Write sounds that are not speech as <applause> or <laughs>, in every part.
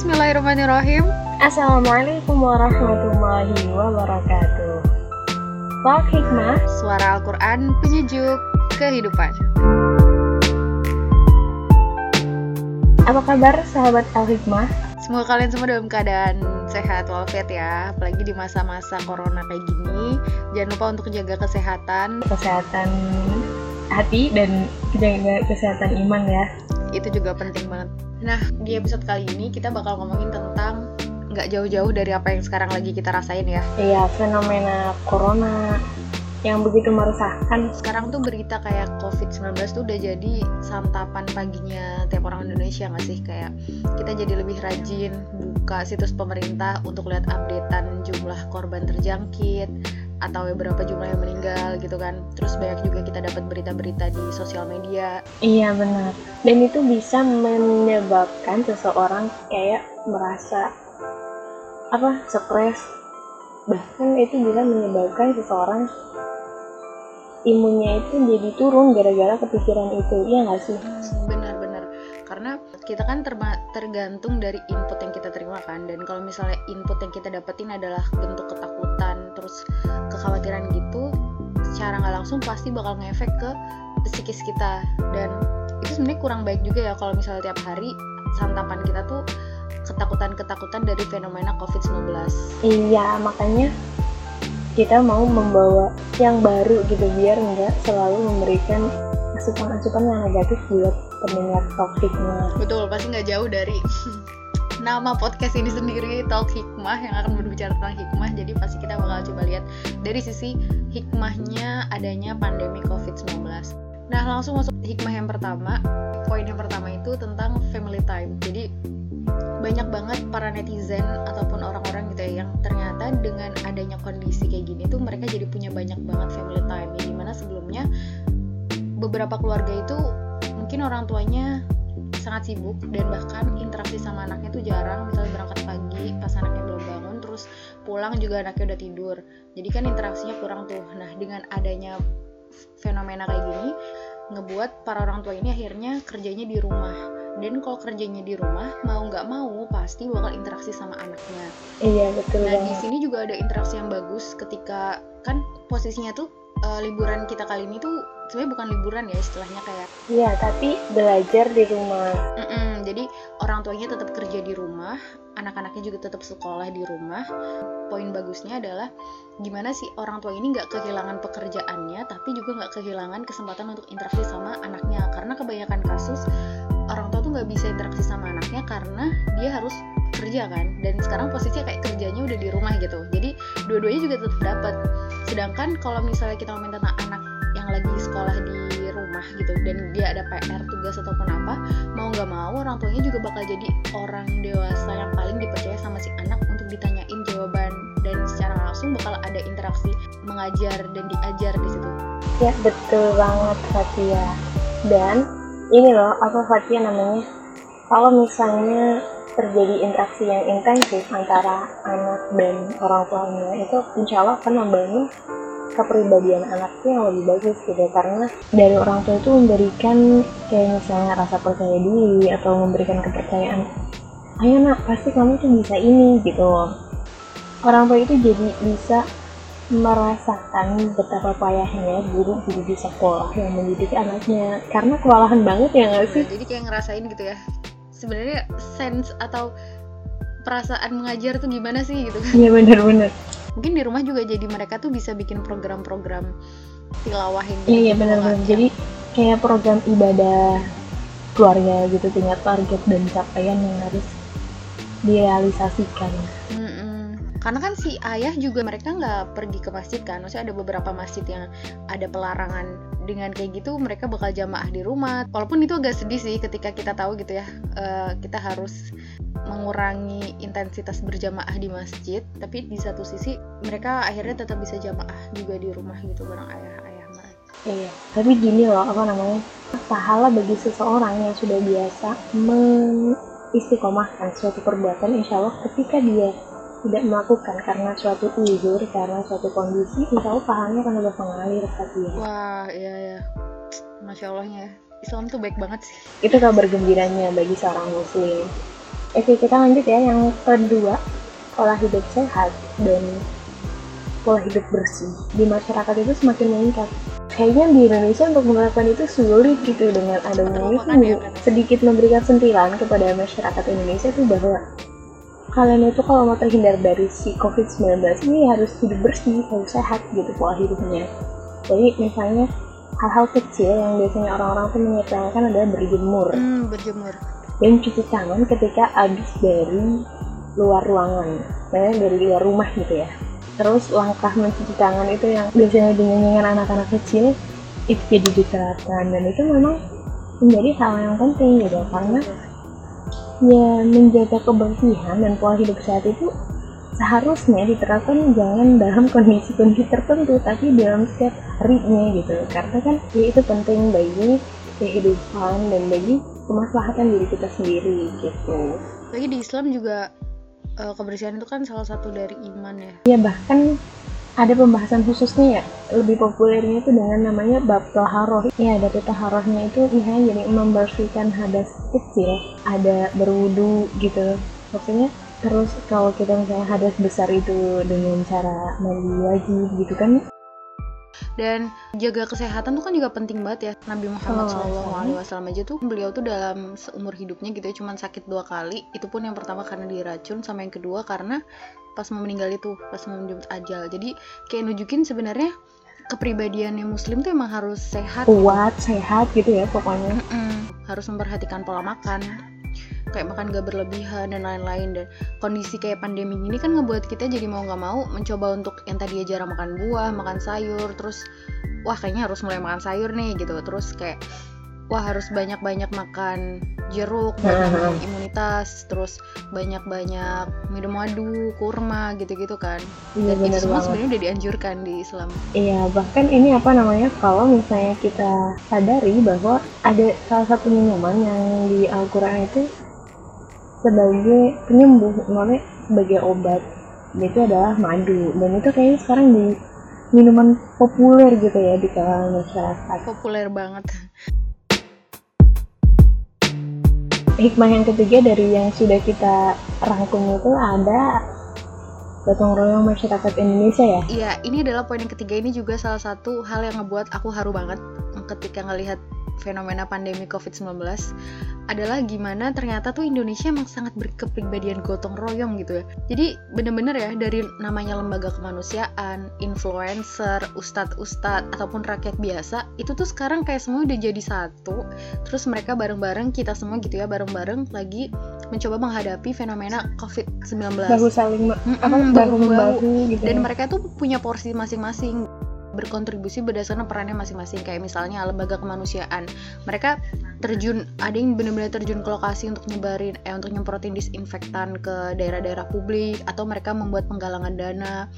Bismillahirrahmanirrahim. Assalamualaikum warahmatullahi wabarakatuh. Talk Hikmah, Suara Al-Quran penyejuk kehidupan. apa kabar sahabat Al Hikmah? Semoga kalian semua dalam keadaan sehat walafiat ya. Apalagi di masa-masa corona kayak gini. Jangan lupa untuk jaga kesehatan. Kesehatan hati dan jaga kesehatan iman ya. Itu juga penting banget. Nah, di episode kali ini kita bakal ngomongin tentang nggak jauh-jauh dari apa yang sekarang lagi kita rasain ya. Iya, fenomena corona yang begitu meresahkan. Sekarang tuh berita kayak COVID-19 tuh udah jadi santapan paginya tiap orang Indonesia nggak sih? Kayak kita jadi lebih rajin buka situs pemerintah untuk lihat updatean jumlah korban terjangkit atau beberapa jumlah yang meninggal gitu kan. Terus banyak juga kita dapat berita-berita di sosial media. Iya benar. Dan itu bisa menyebabkan seseorang kayak merasa apa stres bahkan itu bisa menyebabkan seseorang imunnya itu jadi turun gara-gara kepikiran itu iya nggak sih Benar-benar. Karena kita kan tergantung dari input yang kita terima kan. Dan kalau misalnya input yang kita dapetin adalah bentuk ketakutan, terus kekhawatiran gitu, secara nggak langsung pasti bakal ngefek ke psikis kita. Dan itu sebenarnya kurang baik juga ya kalau misalnya tiap hari santapan kita tuh ketakutan-ketakutan dari fenomena COVID-19. iya makanya kita mau membawa yang baru gitu biar nggak selalu memberikan asupan-asupan yang negatif buat pendengar topiknya Betul, pasti nggak jauh dari <laughs> nama podcast ini sendiri Talk Hikmah yang akan berbicara tentang hikmah. Jadi pasti kita bakal coba lihat dari sisi hikmahnya adanya pandemi COVID-19. Nah, langsung masuk hikmah yang pertama. Poin yang pertama itu tentang family time. Jadi banyak banget para netizen ataupun orang-orang gitu ya yang ternyata dengan adanya kondisi kayak gini tuh mereka jadi punya banyak banget family time yang di mana sebelumnya beberapa keluarga itu mungkin orang tuanya sangat sibuk dan bahkan interaksi sama anaknya tuh jarang. Misalnya berangkat pagi pas anaknya belum bangun terus pulang juga anaknya udah tidur. Jadi kan interaksinya kurang tuh. Nah dengan adanya fenomena kayak gini ngebuat para orang tua ini akhirnya kerjanya di rumah. Dan kalau kerjanya di rumah mau nggak mau pasti bakal interaksi sama anaknya. Iya betul Nah di sini juga ada interaksi yang bagus ketika kan posisinya tuh eh, liburan kita kali ini tuh sebenarnya bukan liburan ya istilahnya kayak iya tapi belajar di rumah mm-mm, jadi orang tuanya tetap kerja di rumah, anak-anaknya juga tetap sekolah di rumah. Poin bagusnya adalah gimana sih orang tua ini nggak kehilangan pekerjaannya, tapi juga nggak kehilangan kesempatan untuk interaksi sama anaknya. Karena kebanyakan kasus orang tua tuh nggak bisa interaksi sama anaknya karena dia harus kerja kan dan sekarang posisinya kayak kerjanya udah di rumah gitu jadi dua-duanya juga tetap dapat sedangkan kalau misalnya kita ngomongin tentang anak yang lagi sekolah di rumah gitu dan dia ada PR tugas ataupun apa mau nggak mau orang tuanya juga bakal jadi orang dewasa yang paling dipercaya sama si anak untuk ditanyain jawaban dan secara langsung bakal ada interaksi mengajar dan diajar di situ. Ya betul banget Fatia dan ini loh apa Fatia namanya? Kalau misalnya terjadi interaksi yang intensif antara anak dan orang tuanya itu insya Allah akan membangun kepribadian anaknya yang lebih bagus gitu. Karena dari orang tua itu memberikan kayak misalnya rasa percaya diri atau memberikan kepercayaan ayo nak pasti kamu tuh bisa ini gitu. Orang tua itu jadi bisa merasakan betapa payahnya guru-guru di sekolah yang mendidik anaknya. Karena kewalahan banget ya nggak sih? Jadi kayak ngerasain gitu ya. Sebenarnya sense atau perasaan mengajar tuh gimana sih gitu? Kan iya benar-benar mungkin di rumah juga jadi mereka tuh bisa bikin program-program tilawah yang iya iya gitu, benar-benar jadi kayak program ibadah keluarga gitu punya target dan capaian yang harus direalisasikan. Mm-mm. Karena kan si ayah juga mereka nggak pergi ke masjid kan maksudnya ada beberapa masjid yang ada pelarangan dengan kayak gitu mereka bakal jamaah di rumah walaupun itu agak sedih sih ketika kita tahu gitu ya eh, kita harus mengurangi intensitas berjamaah di masjid tapi di satu sisi mereka akhirnya tetap bisa jamaah juga di rumah gitu bareng ayah-ayah mereka Iya, tapi gini loh, apa namanya? Pahala bagi seseorang yang sudah biasa mengistiqomahkan suatu perbuatan, insya Allah ketika dia tidak melakukan karena suatu uzur, karena suatu kondisi, insya Allah pahalanya akan lebih mengalir saat dia. wah iya ya masya allahnya ya. Islam tuh baik banget sih. Itu kabar gembiranya bagi seorang muslim. oke kita lanjut ya. Yang kedua pola hidup sehat dan pola hidup bersih di masyarakat itu semakin meningkat. Kayaknya di Indonesia untuk menerapkan itu sulit gitu dengan adanya itu sedikit memberikan sentilan kepada masyarakat Indonesia itu bahwa kalian itu kalau mau terhindar dari si COVID-19 ini harus hidup bersih, harus sehat gitu pola hidupnya. Jadi misalnya hal-hal kecil yang biasanya orang-orang tuh menyepelekan adalah berjemur. Hmm, berjemur. Dan cuci tangan ketika habis dari luar ruangan, nah, dari luar rumah gitu ya terus langkah mencuci tangan itu yang biasanya dinyanyikan anak-anak kecil itu jadi diterapkan dan itu memang menjadi hal yang penting gitu karena ya menjaga kebersihan dan pola hidup sehat itu seharusnya diterapkan jangan dalam kondisi-kondisi tertentu tapi dalam setiap harinya gitu karena kan ya itu penting bagi kehidupan dan bagi kemaslahatan diri kita sendiri gitu. Lagi di Islam juga uh, kebersihan itu kan salah satu dari iman ya iya bahkan ada pembahasan khususnya ya lebih populernya itu dengan namanya bab taharoh. Ya dari taharohnya itu misalnya jadi membersihkan hadas kecil ada berwudu gitu. Maksudnya terus kalau kita misalnya hadas besar itu dengan cara mandi wajib gitu kan dan jaga kesehatan tuh kan juga penting banget ya. Nabi Muhammad oh, SAW aja tuh beliau tuh dalam seumur hidupnya gitu ya cuman sakit dua kali. Itu pun yang pertama karena diracun sama yang kedua karena pas mau meninggal itu pas mau menjemput ajal. Jadi kayak nunjukin sebenarnya kepribadiannya muslim tuh emang harus sehat. Kuat sehat gitu ya pokoknya. Mm -mm. harus memperhatikan pola makan kayak makan gak berlebihan dan lain-lain. Dan kondisi kayak pandemi ini kan ngebuat kita jadi mau nggak mau mencoba untuk yang tadi ya jarang makan buah makan sayur terus wah kayaknya harus mulai makan sayur nih gitu. Terus kayak wah harus banyak-banyak makan jeruk buat imunitas terus banyak-banyak minum madu kurma gitu-gitu kan. Iya, dan itu semua sebenarnya udah dianjurkan di Islam. Iya bahkan ini apa namanya kalau misalnya kita sadari bahwa ada salah satu minuman yang di Al-Quran itu sebagai penyembuh maksudnya sebagai obat. Itu adalah madu. Dan itu kayaknya sekarang di minuman populer gitu ya di kalangan masyarakat. Populer banget. Hikmah yang ketiga dari yang sudah kita rangkum itu ada gotong royong masyarakat Indonesia ya? Iya ini adalah poin yang ketiga. Ini juga salah satu hal yang ngebuat aku haru banget ketika ngelihat fenomena pandemi COVID-19 adalah gimana ternyata tuh Indonesia emang sangat berkepribadian gotong royong gitu ya. Jadi bener-bener ya dari namanya lembaga kemanusiaan, influencer, ustadz-ustadz ataupun rakyat biasa itu tuh sekarang kayak semua udah jadi satu. Terus mereka bareng-bareng kita semua gitu ya bareng-bareng lagi mencoba menghadapi fenomena COVID-19. Bahu saling mm -mm, apa bahu-bahu gitu. Dan ya. mereka tuh punya porsi masing-masing berkontribusi berdasarkan perannya masing-masing kayak misalnya lembaga kemanusiaan. Mereka terjun ada yang benar-benar terjun ke lokasi untuk nyebarin eh untuk nyemprotin disinfektan ke daerah-daerah publik atau mereka membuat penggalangan dana.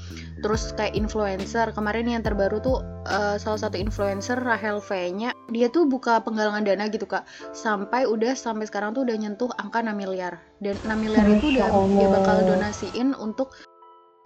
Terus kayak influencer kemarin yang terbaru tuh uh, salah satu influencer Rahel V-nya dia tuh buka penggalangan dana gitu kak. Sampai udah sampai sekarang tuh udah nyentuh angka 6 miliar. Dan 6 miliar itu udah dia bakal donasiin untuk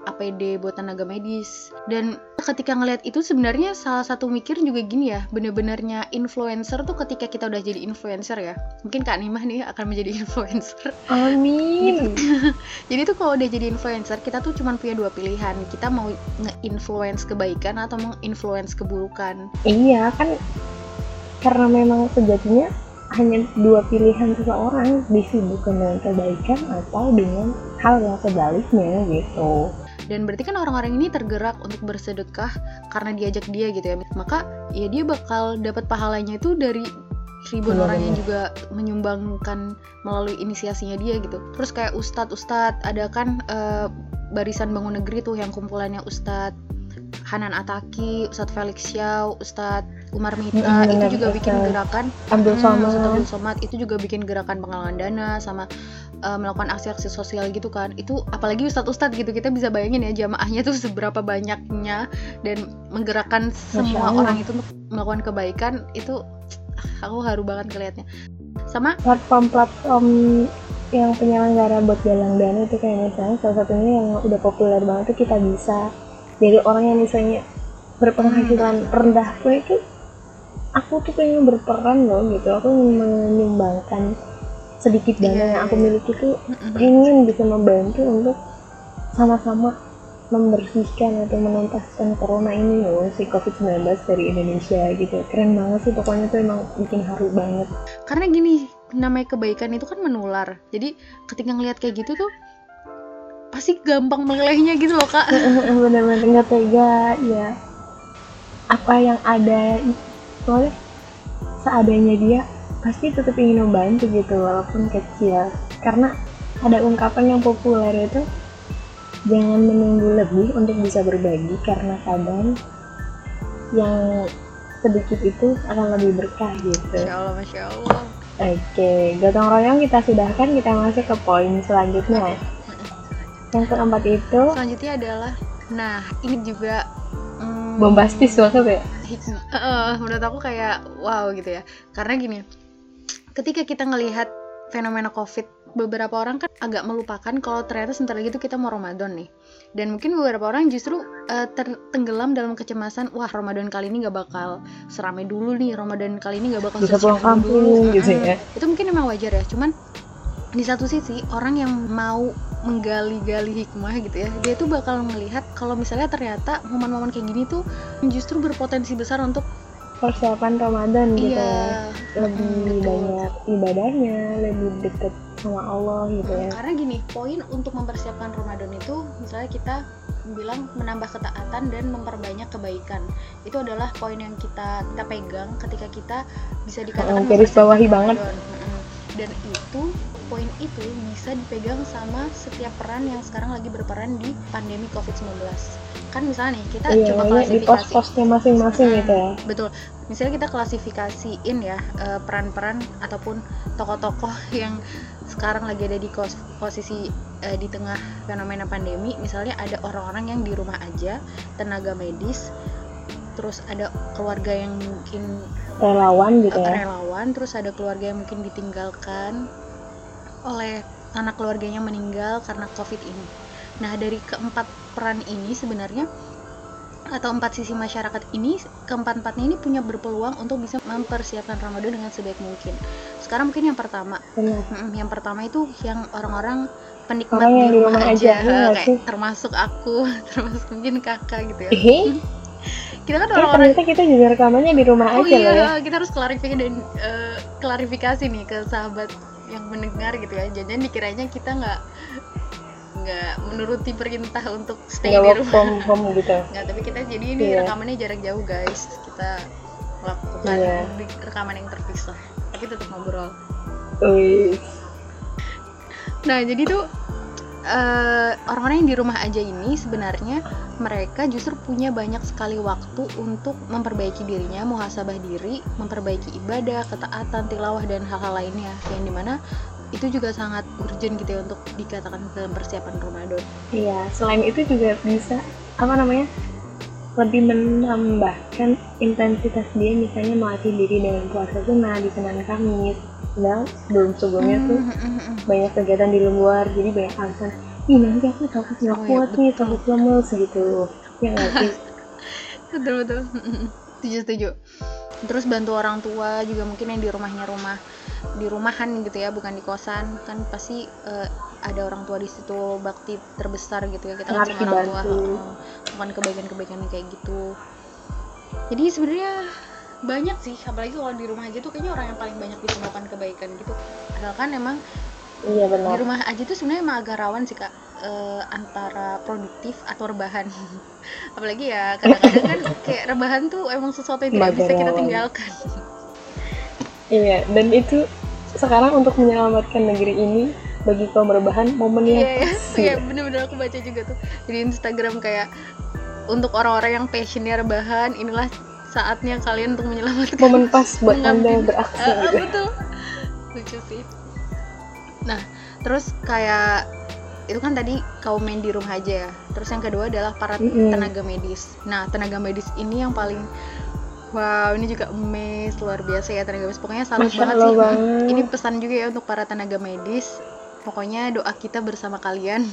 APD buat tenaga medis. Dan ketika ngelihat itu sebenarnya salah satu mikir juga gini ya bener-benernya influencer tuh ketika kita udah jadi influencer ya mungkin Kak Nimah nih akan menjadi <laughs> influencer. Amin. Gitu. <laughs> jadi tuh kalau udah jadi influencer kita tuh cuma punya dua pilihan. Kita mau nge-influence kebaikan atau menginfluence keburukan. Iya kan karena memang sejatinya hanya dua pilihan seseorang disibukkan dengan kebaikan atau dengan hal yang sebaliknya gitu dan berarti kan orang-orang ini tergerak untuk bersedekah karena diajak dia gitu ya maka ya dia bakal dapat pahalanya itu dari ribuan orang yang juga menyumbangkan melalui inisiasinya dia gitu. Terus kayak ustadz ustadz ada kan uh, barisan bangun negeri tuh yang kumpulannya ustadz Hanan Ataki, Ustadz Felix Xiao, Ustadz Umar Mita. Hmm, itu juga bikin gerakan. Abdul Somad. Hmm, Abdul Somad. Itu juga bikin gerakan penggalangan dana sama uh, melakukan aksi-aksi sosial gitu kan itu apalagi ustadz-ustadz gitu kita bisa bayangin ya jamaahnya tuh seberapa banyaknya dan menggerakkan semua orang itu untuk melakukan kebaikan itu aku haru banget ngeliatnya. Sama platform-platform yang penyelenggara buat galang dana itu kayak misalnya salah satunya yang udah populer banget tuh kita bisa. Jadi orang yang misalnya berpenghasilan hmm. rendah itu aku tuh pengen berperan loh gitu. Aku menyumbangkan sedikit dana Iya, yang aku iya. miliki tuh ingin bisa membantu untuk sama-sama membersihkan atau menuntaskan corona ini loh si covid-19 dari Indonesia gitu. Keren banget sih pokoknya tuh emang bikin haru banget. Karena gini namanya kebaikan itu kan menular. Jadi ketika ngelihat kayak gitu tuh pasti gampang melelehnya gitu loh kak. <laughs> Bener-bener nggak tega ya. Apa yang ada soalnya seadanya dia pasti tetap ingin membantu gitu walaupun kecil. Karena ada ungkapan yang populer itu jangan menunggu lebih untuk bisa berbagi karena kadang yang sedikit itu akan lebih berkah gitu. Masya allah masya allah. Oke gotong royong kita sudahkan kita masuk ke poin selanjutnya. Yang keempat itu selanjutnya adalah nah ini juga mm, bombastis banget ya hikmah Eh, menurut aku kayak wow gitu ya. Karena gini ketika kita ngelihat fenomena covid beberapa orang kan agak melupakan kalau ternyata sebentar lagi tuh kita mau Ramadan nih. Dan mungkin beberapa orang justru eh, tertenggelam dalam kecemasan wah Ramadan kali ini nggak bakal seramai dulu nih Ramadan kali ini nggak bakal bisa pulang sesiap dulu. kampung gitu ya. itu mungkin emang wajar ya. Cuman di satu sisi orang yang mau menggali-gali hikmah gitu ya dia tuh bakal melihat kalau misalnya ternyata momen-momen kayak gini tuh justru berpotensi besar untuk persiapan Ramadan gitu ya. iya lebih Mm, betul. banyak ibadahnya lebih deket sama Allah gitu ya. Karena gini poin untuk mempersiapkan Ramadan itu misalnya kita bilang menambah ketaatan dan memperbanyak kebaikan. Itu adalah poin yang kita kita pegang ketika kita bisa dikatakan Oh, garis bawahi banget. Dan itu poin itu bisa dipegang sama setiap peran yang sekarang lagi berperan di pandemi COVID-19 kan misalnya nih kita iya coba pokoknya di klasifikasi. pos-posnya masing-masing Mm, gitu ya. Betul. Misalnya kita klasifikasiin ya eh, peran-peran ataupun tokoh-tokoh yang sekarang lagi ada di kos- posisi eh, di tengah fenomena pandemi. Misalnya ada orang-orang yang di rumah aja tenaga medis terus ada keluarga yang mungkin relawan gitu ya. Relawan terus ada keluarga yang mungkin ditinggalkan oleh anak keluarganya meninggal karena covid ini. Nah dari keempat peran ini sebenarnya atau empat sisi masyarakat ini keempat empatnya ini punya berpeluang untuk bisa mempersiapkan Ramadan dengan sebaik mungkin. Sekarang mungkin yang pertama. Yang pertama itu yang orang-orang penikmat Orang yang di rumah, aja, iya nggak kayak termasuk aku <laughs> termasuk mungkin kakak gitu ya. Eh <laughs> kita kan eh, orang-orang ternyata kita juga rekamannya di rumah Oh aja loh ya. iya, kita harus klarifikasi dan eh, klarifikasi nih ke sahabat yang mendengar gitu ya. Jangan dikiranya kita nggak nggak menuruti perintah untuk stay di rumah. from home gitu <laughs> Nggak, tapi kita jadi ini Iya. rekamannya jarak jauh guys. Kita melakukan di- rekaman yang terpisah, tapi tetap ngobrol. Nah, jadi tuh eh, orang-orang yang di rumah aja ini sebenarnya mereka justru punya banyak sekali waktu untuk memperbaiki dirinya, muhasabah diri, memperbaiki ibadah, ketaatan, tilawah dan hal-hal lainnya yang di mana itu juga sangat urgent gitu ya untuk dikatakan dalam persiapan Ramadan. iya selain itu juga bisa apa namanya lebih menambahkan intensitas dia misalnya melatih diri dengan puasa sunnah di Senin Kamis padahal sebelum sebelumnya tuh Hmm, hmm, hmm. banyak kegiatan di luar jadi banyak alasan ih nanti aku takut nggak Oh iya, kuat nih takut lemes gitu. Ya nggak sih? <laughs> Betul betul. Setuju setuju. Terus bantu orang tua juga mungkin yang di rumahnya rumah di rumahan gitu ya bukan di kosan. Kan pasti eh, ada orang tua di situ bakti terbesar gitu ya kita kan sama orang tua. bukan kebaikan-kebaikan kayak gitu. Jadi sebenarnya banyak sih apalagi kalau di rumah aja tuh kayaknya orang yang paling banyak bisa melakukan kebaikan gitu. Asalkan emang iya di benar rumah aja tuh sebenarnya emang agak rawan sih kak eh, antara produktif atau rebahan. <laughs> Apalagi ya kadang-kadang kan <laughs> kayak rebahan tuh emang sesuatu yang tidak bisa kita tinggalkan. Iya dan itu sekarang untuk menyelamatkan negeri ini bagi kaum berbahan momen yang iya iya. pas iya bener-bener aku baca juga tuh di Instagram kayak untuk orang-orang yang passionnya rebahan inilah saatnya kalian untuk menyelamatkan momen pas buat <laughs> anda beraksi. Ah, gitu betul. Lucu sih. Nah terus kayak itu kan tadi kaum main di rumah aja ya. Terus yang kedua adalah para Mm-mm. tenaga medis. Nah tenaga medis ini yang paling wow ini juga amazed luar biasa ya tenaga medis. Pokoknya salut Masya banget Allah sih banget. ini pesan juga ya untuk para tenaga medis. Pokoknya doa kita bersama kalian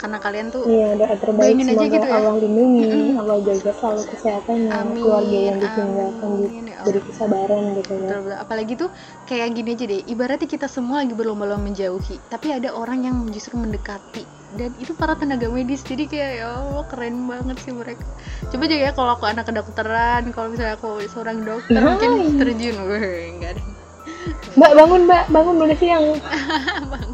karena kalian tuh Iya, doa terbaik aja semoga gitu ya. Allah lindungi, Mm-mm. Allah jaga selalu kesehatannya, Amin, keluarga yang ditinggalkan amin, ya diberi kesabaran gitu ya. Betul, betul. apalagi tuh kayak gini aja deh ibaratnya kita semua lagi berlomba-lomba menjauhi tapi ada orang yang justru mendekati dan itu para tenaga medis jadi kayak ya Allah keren banget sih mereka coba aja ya kalau aku anak kedokteran kalau misalnya aku seorang dokter Nah. mungkin terjun Weh, enggak ada Mbak bangun mbak, bangun udah siang. <laughs>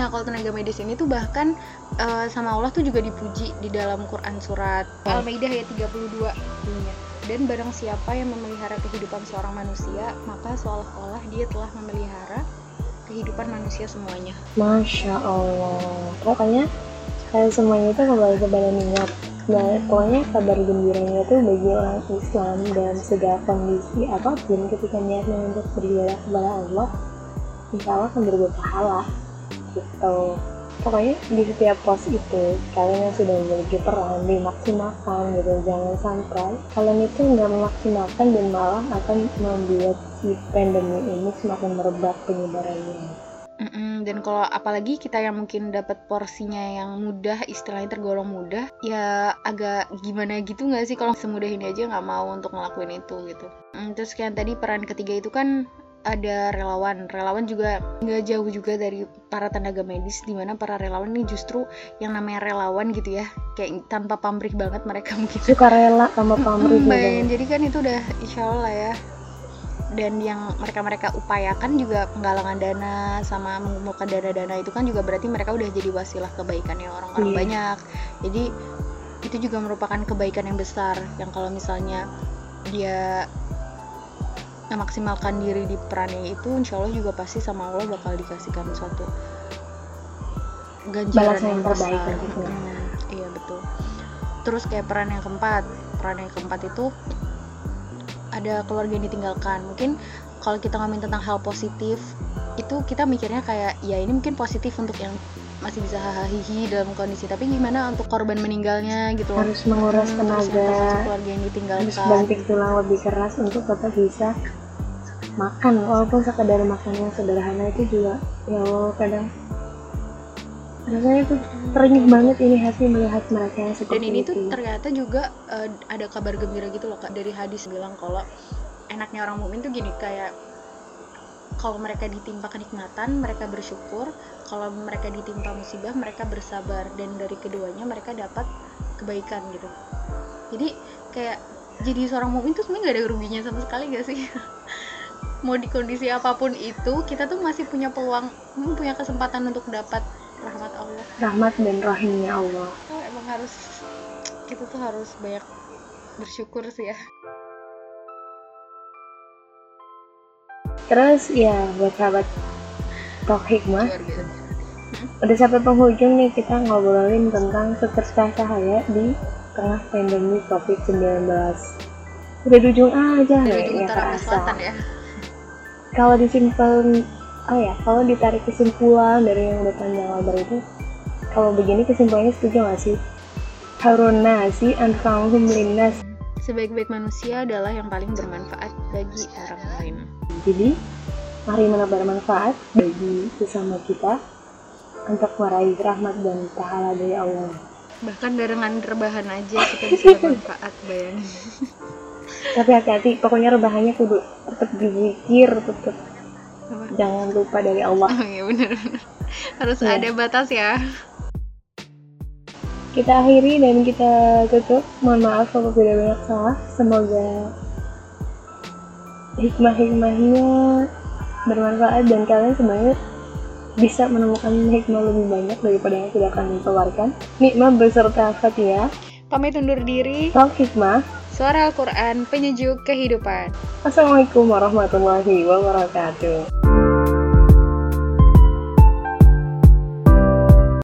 nah nah kalau tenaga medis ini tuh bahkan eh, sama Allah tuh juga dipuji di dalam Quran surat Al-Maidah ayat 32 bunyinya dan barang siapa yang memelihara kehidupan seorang manusia maka seolah-olah dia telah memelihara kehidupan manusia semuanya Masya Allah. Pokoknya kayak semuanya itu kembali kepada niat. Dan pokoknya kabar gembiranya itu bagi orang Islam dalam segala kondisi apa pun ketika niatnya untuk beribadah kepada Allah, insya Allah akan berbuat pahala. Gitu. Pokoknya di setiap pos itu kalian yang sudah memiliki peran dimaksimalkan gitu. Jangan sampai kalian itu nggak memaksimalkan dan malah akan membuat si pandemi ini semakin merebak penyebarannya. Mm-mm, dan kalau apalagi kita yang mungkin dapat porsinya yang mudah istilahnya tergolong mudah ya agak gimana gitu nggak sih kalau semudah ini aja nggak mau untuk ngelakuin itu gitu Mm, terus kayak tadi peran ketiga itu kan ada relawan. Relawan juga nggak jauh juga dari para tenaga medis di mana para relawan ini justru yang namanya relawan gitu ya kayak tanpa pamrih banget mereka <laughs> mungkin. Suka rela sama pamrih Hmm, jadi kan itu udah insya Allah lah ya. Dan yang mereka-mereka upayakan juga penggalangan dana sama mengumpulkan dana-dana itu kan juga berarti mereka udah jadi wasilah kebaikannya orang-orang Iya. banyak. Jadi itu juga merupakan kebaikan yang besar. Yang kalau misalnya dia memaksimalkan diri di perannya itu insya Allah juga pasti sama Allah bakal dikasihkan suatu ganjaran yang terbaik besar. nantinya. Mm, iya betul terus kayak peran yang keempat peran yang keempat itu ada keluarga yang ditinggalkan mungkin kalau kita ngomongin tentang hal positif itu kita mikirnya kayak ya ini mungkin positif untuk yang masih bisa hahihi dalam kondisi tapi gimana untuk korban meninggalnya gitu harus menguras Hmm, tenaga. keluarga yang ditinggalkan. Harus banting tulang lebih keras untuk tetap bisa makan. Walaupun sekadar makan yang sederhana itu juga ya Allah kadang rasanya tuh terenyuh banget ini hati melihat mereka yang seperti dan ini itu. tuh ternyata juga eh, ada kabar gembira gitu loh kak dari hadis bilang kalau enaknya orang mukmin tuh gini kayak kalau mereka ditimpa kenikmatan mereka bersyukur. Kalau mereka ditimpa musibah mereka bersabar. Dan dari keduanya mereka dapat kebaikan gitu. Jadi kayak jadi seorang mukmin tuh sebenarnya gak ada ruginya sama sekali gak sih? <laughs> Mau di kondisi apa pun itu kita tuh masih punya peluang hmm, punya kesempatan untuk dapat rahmat Allah. Rahmat dan rahimnya Allah. Oh, emang harus kita tuh harus banyak bersyukur sih ya terus ya buat sahabat Tok Hikmah udah sampai penghujung nih kita ngobrolin tentang seterusnya cahaya di tengah pandemi COVID-19 udah di ujung aja dari ya, ya kerasa. ya. Kalau disimpel oh ya kalau ditarik kesimpulan dari yang udah panjang lebar itu kalau begini kesimpulannya setuju gak sih? Haruna si anfa'uhum linnas sebaik-baik manusia adalah yang paling bermanfaat bagi orang lain. Jadi mari menebar manfaat bagi sesama kita untuk meraih rahmat dan pahala dari Allah. Bahkan dengan rebahan aja kita bisa <laughs> bermanfaat bayangin. <laughs> Tapi hati-hati pokoknya rebahannya kudu tetap berzikir tetap Apa? jangan lupa dari Allah. Oh iya bener harus Iya. ada batas ya kita akhiri dan kita tutup. Mohon maaf kalau tidak banyak salah. Semoga hikmah-hikmahnya bermanfaat dan kalian sebenarnya bisa menemukan hikmah lebih banyak daripada yang sudah kami keluarkan. Nikmah beserta Fatia pamit undur diri. Talk Hikmah. Suara Al-Quran penyejuk kehidupan. Assalamualaikum warahmatullahi wabarakatuh